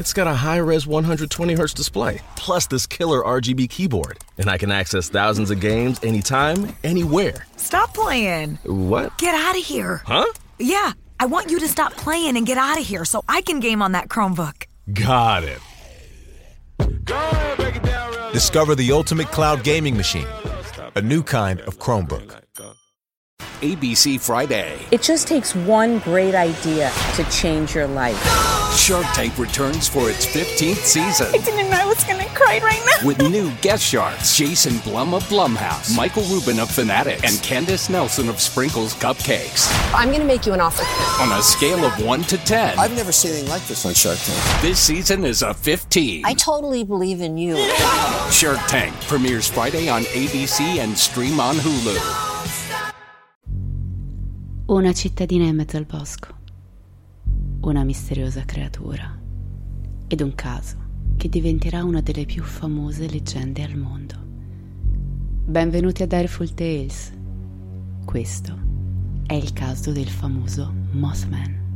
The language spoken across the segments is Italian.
It's got a high-res 120Hz display, plus this killer RGB keyboard. And I can access thousands of games anytime, anywhere. Stop playing. What? Get out of here. Huh? Yeah, I want you to stop playing and get out of here so I can game on that Chromebook. Got it. Discover the ultimate cloud gaming machine. A new kind of Chromebook. ABC Friday. It just takes one great idea to change your life. Shark Tank returns for its 15th season. I didn't know I was going to cry right now. With new guest sharks Jason Blum of Blumhouse, Michael Rubin of Fanatics, and Candace Nelson of Sprinkles Cupcakes. I'm going to make you an offer. On a scale of 1 to 10. I've never seen anything like this on Shark Tank. This season is a 15. I totally believe in you. Shark Tank premieres Friday on ABC and stream on Hulu. Una cittadina in mezzo al bosco, una misteriosa creatura ed un caso che diventerà una delle più famose leggende al mondo. Benvenuti a Direful Tales. Questo è il caso del famoso Mothman.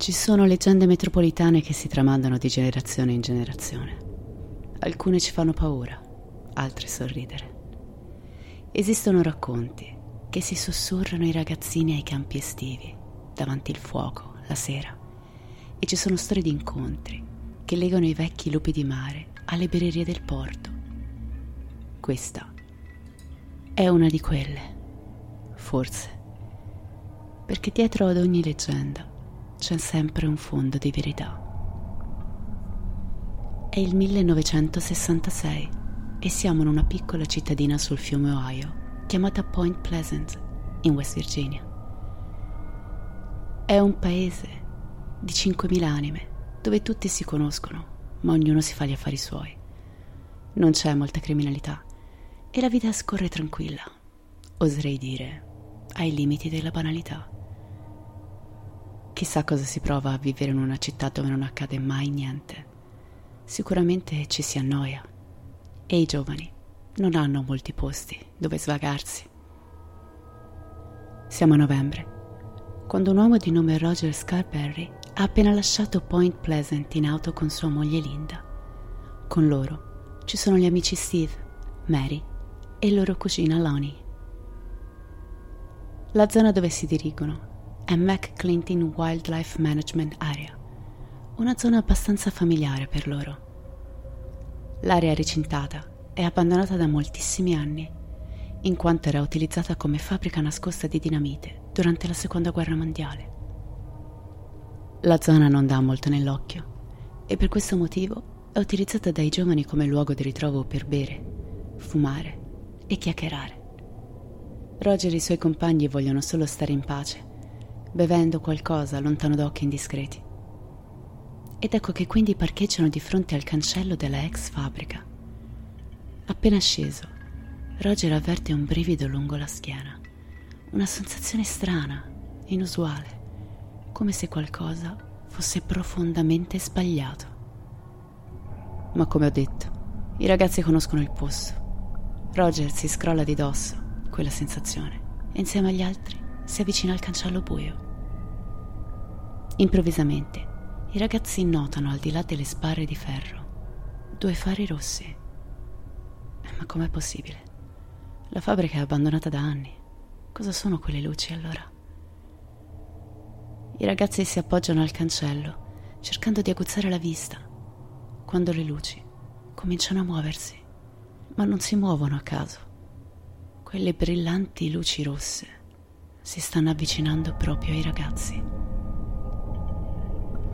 Ci sono leggende metropolitane che si tramandano di generazione in generazione. Alcune ci fanno paura, altre sorridere. Esistono racconti che si sussurrano ai ragazzini ai campi estivi, davanti il fuoco, la sera. E ci sono storie di incontri che legano i vecchi lupi di mare alle bererie del porto. Questa è una di quelle, forse, perché dietro ad ogni leggenda c'è sempre un fondo di verità. È il 1966 e siamo in una piccola cittadina sul fiume Ohio chiamata Point Pleasant, in West Virginia. È un paese di 5.000 anime dove tutti si conoscono, ma ognuno si fa gli affari suoi. Non c'è molta criminalità e la vita scorre tranquilla, oserei dire, ai limiti della banalità. Chissà cosa si prova a vivere in una città dove non accade mai niente. Sicuramente ci si annoia e i giovani non hanno molti posti dove svagarsi. Siamo a novembre, quando un uomo di nome Roger Scarberry ha appena lasciato Point Pleasant in auto con sua moglie Linda. Con loro ci sono gli amici Steve, Mary e loro cugina Lonnie. La zona dove si dirigono è McClinton Wildlife Management Area, una zona abbastanza familiare per loro. L'area recintata è abbandonata da moltissimi anni, in quanto era utilizzata come fabbrica nascosta di dinamite durante la Seconda Guerra Mondiale. La zona non dà molto nell'occhio e per questo motivo è utilizzata dai giovani come luogo di ritrovo per bere, fumare e chiacchierare. Roger e i suoi compagni vogliono solo stare in pace bevendo qualcosa lontano da occhi indiscreti. Ed ecco che quindi parcheggiano di fronte al cancello della ex fabbrica. Appena sceso, Roger avverte un brivido lungo la schiena, una sensazione strana, inusuale, come se qualcosa fosse profondamente sbagliato. Ma come ho detto, i ragazzi conoscono il posto. Roger si scrolla di dosso quella sensazione e insieme agli altri si avvicina al cancello buio. Improvvisamente i ragazzi notano al di là delle sbarre di ferro due fari rossi. Ma com'è possibile? La fabbrica è abbandonata da anni. Cosa sono quelle luci allora? I ragazzi si appoggiano al cancello, cercando di aguzzare la vista, quando le luci cominciano a muoversi, ma non si muovono a caso. Quelle brillanti luci rosse si stanno avvicinando proprio ai ragazzi.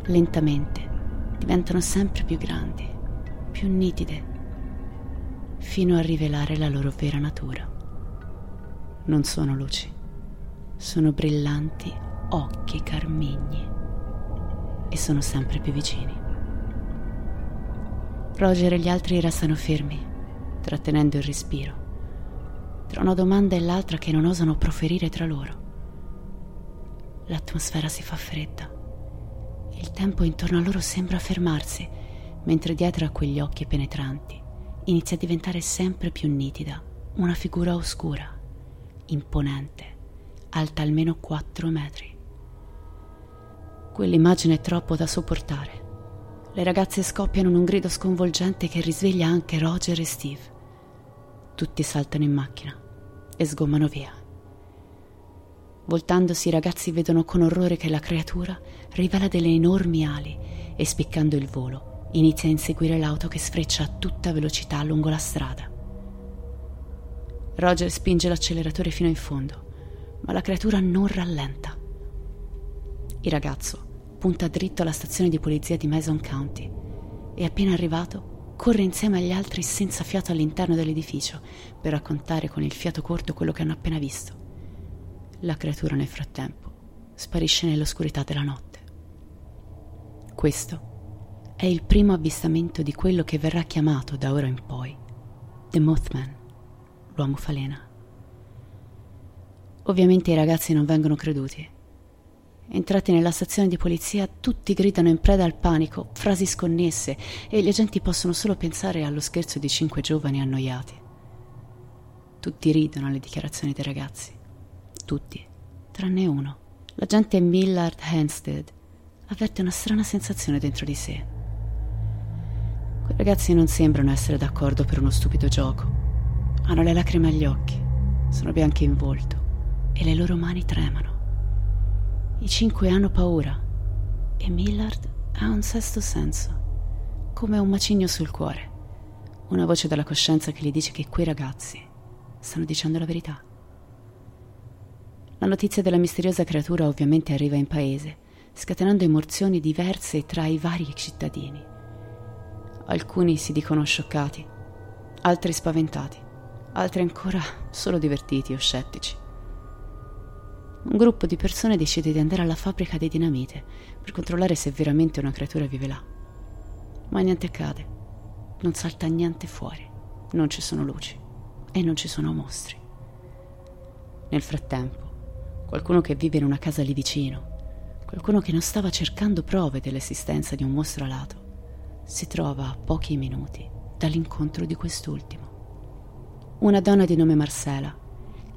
Lentamente diventano sempre più grandi, più nitide, fino a rivelare la loro vera natura. Non sono luci, sono brillanti occhi carmigni e sono sempre più vicini. Roger e gli altri restano fermi, trattenendo il respiro, tra una domanda e l'altra che non osano proferire tra loro. L'atmosfera si fa fredda. Il tempo intorno a loro sembra fermarsi, mentre dietro a quegli occhi penetranti inizia a diventare sempre più nitida una figura oscura, imponente, alta almeno 4 metri. Quell'immagine è troppo da sopportare. Le ragazze scoppiano in un grido sconvolgente che risveglia anche Roger e Steve. Tutti saltano in macchina e sgommano via. Voltandosi i ragazzi vedono con orrore che la creatura rivela delle enormi ali e spiccando il volo inizia a inseguire l'auto che sfreccia a tutta velocità lungo la strada. Roger spinge l'acceleratore fino in fondo, ma la creatura non rallenta. Il ragazzo punta dritto alla stazione di polizia di Mason County e appena arrivato corre insieme agli altri senza fiato all'interno dell'edificio per raccontare con il fiato corto quello che hanno appena visto. La creatura nel frattempo sparisce nell'oscurità della notte. Questo è il primo avvistamento di quello che verrà chiamato da ora in poi The Mothman, l'uomo falena. Ovviamente i ragazzi non vengono creduti Entrati nella stazione di polizia, tutti gridano in preda al panico, frasi sconnesse, e gli agenti possono solo pensare allo scherzo di cinque giovani annoiati. Tutti ridono alle dichiarazioni dei ragazzi. Tutti, tranne uno. L'agente Millard Hansted avverte una strana sensazione dentro di sé. Quei ragazzi non sembrano essere d'accordo per uno stupido gioco. Hanno le lacrime agli occhi, sono bianchi in volto e le loro mani tremano. I cinque hanno paura e Millard ha un sesto senso, come un macigno sul cuore, una voce della coscienza che gli dice che quei ragazzi stanno dicendo la verità. La notizia della misteriosa creatura ovviamente arriva in paese, scatenando emozioni diverse tra i vari cittadini. Alcuni si dicono scioccati, altri spaventati, altri ancora solo divertiti o scettici un gruppo di persone decide di andare alla fabbrica di dinamite per controllare se veramente una creatura vive là. Ma niente accade. Non salta niente fuori. Non ci sono luci. E non ci sono mostri. Nel frattempo, qualcuno che vive in una casa lì vicino, qualcuno che non stava cercando prove dell'esistenza di un mostro alato, si trova a pochi minuti dall'incontro di quest'ultimo. Una donna di nome Marcela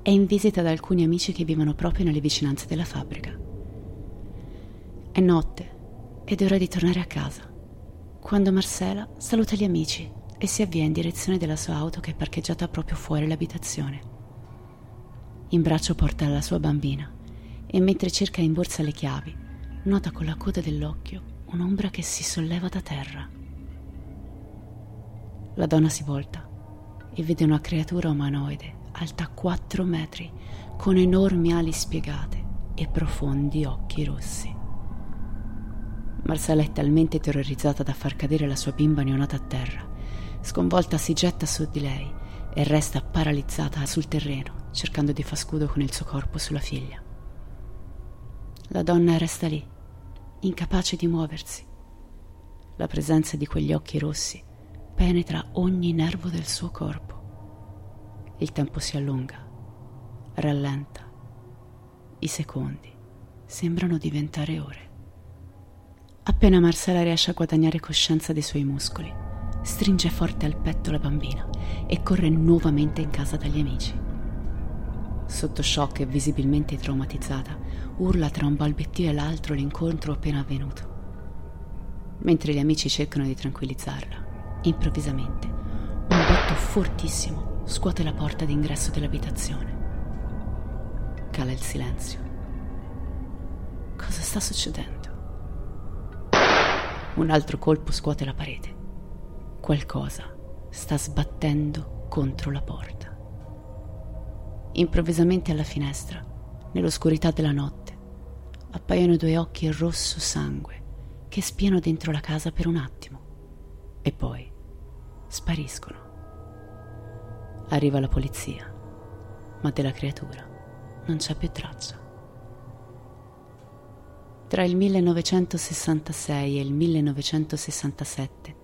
è in visita da alcuni amici che vivono proprio nelle vicinanze della fabbrica. È notte ed è ora di tornare a casa, quando Marcela saluta gli amici e si avvia in direzione della sua auto che è parcheggiata proprio fuori l'abitazione. In braccio porta la sua bambina e mentre cerca in borsa le chiavi, nota con la coda dell'occhio un'ombra che si solleva da terra. La donna si volta e vede una creatura umanoide alta 4 metri, con enormi ali spiegate e profondi occhi rossi. Marcella è talmente terrorizzata da far cadere la sua bimba neonata a terra. Sconvolta si getta su di lei e resta paralizzata sul terreno, cercando di far scudo con il suo corpo sulla figlia. La donna resta lì, incapace di muoversi. La presenza di quegli occhi rossi penetra ogni nervo del suo corpo Il tempo si allunga, rallenta. I secondi sembrano diventare ore. Appena Marcella riesce a guadagnare coscienza dei suoi muscoli, stringe forte al petto la bambina e corre nuovamente in casa dagli amici. Sotto shock e visibilmente traumatizzata, urla tra un balbettio e l'altro l'incontro appena avvenuto. Mentre gli amici cercano di tranquillizzarla, improvvisamente un botto fortissimo scuote la porta d'ingresso dell'abitazione. Cala il silenzio. Cosa sta succedendo? Un altro colpo scuote la parete. Qualcosa sta sbattendo contro la porta. Improvvisamente alla finestra, nell'oscurità della notte, appaiono due occhi rosso sangue che spiano dentro la casa per un attimo e poi spariscono. Arriva la polizia, ma della creatura non c'è più traccia. Tra il 1966 e il 1967,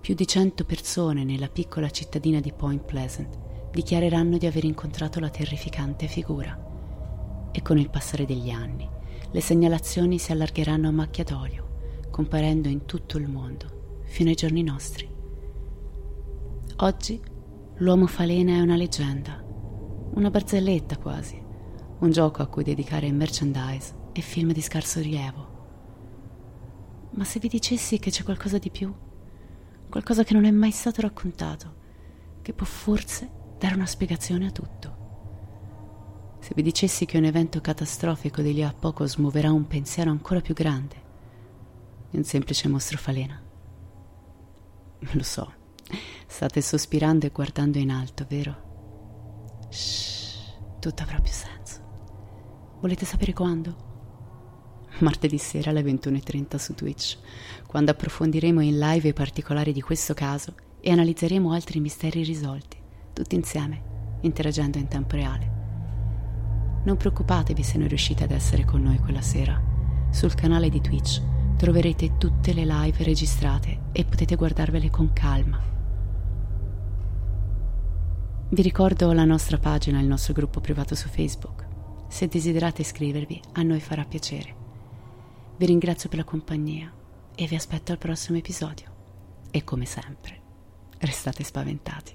più di 100 persone nella piccola cittadina di Point Pleasant dichiareranno di aver incontrato la terrificante figura. E con il passare degli anni, le segnalazioni si allargheranno a macchia d'olio, comparendo in tutto il mondo, fino ai giorni nostri. Oggi l'uomo falena è una leggenda, una barzelletta quasi, un gioco a cui dedicare merchandise e film di scarso rilievo. Ma se vi dicessi che c'è qualcosa di più, qualcosa che non è mai stato raccontato, che può forse dare una spiegazione a tutto. Se vi dicessi che un evento catastrofico di lì a poco smuoverà un pensiero ancora più grande di un semplice mostro falena. Lo so, state sospirando e guardando in alto, vero? Shh, tutto avrà più senso. Volete sapere quando? martedì sera alle 21.30 su Twitch, quando approfondiremo in live i particolari di questo caso e analizzeremo altri misteri risolti, tutti insieme, interagendo in tempo reale. Non preoccupatevi se non riuscite ad essere con noi quella sera. Sul canale di Twitch troverete tutte le live registrate e potete guardarvele con calma. Vi ricordo la nostra pagina e il nostro gruppo privato su Facebook. Se desiderate iscrivervi, a noi farà piacere. Vi ringrazio per la compagnia e vi aspetto al prossimo episodio. E come sempre, restate spaventati.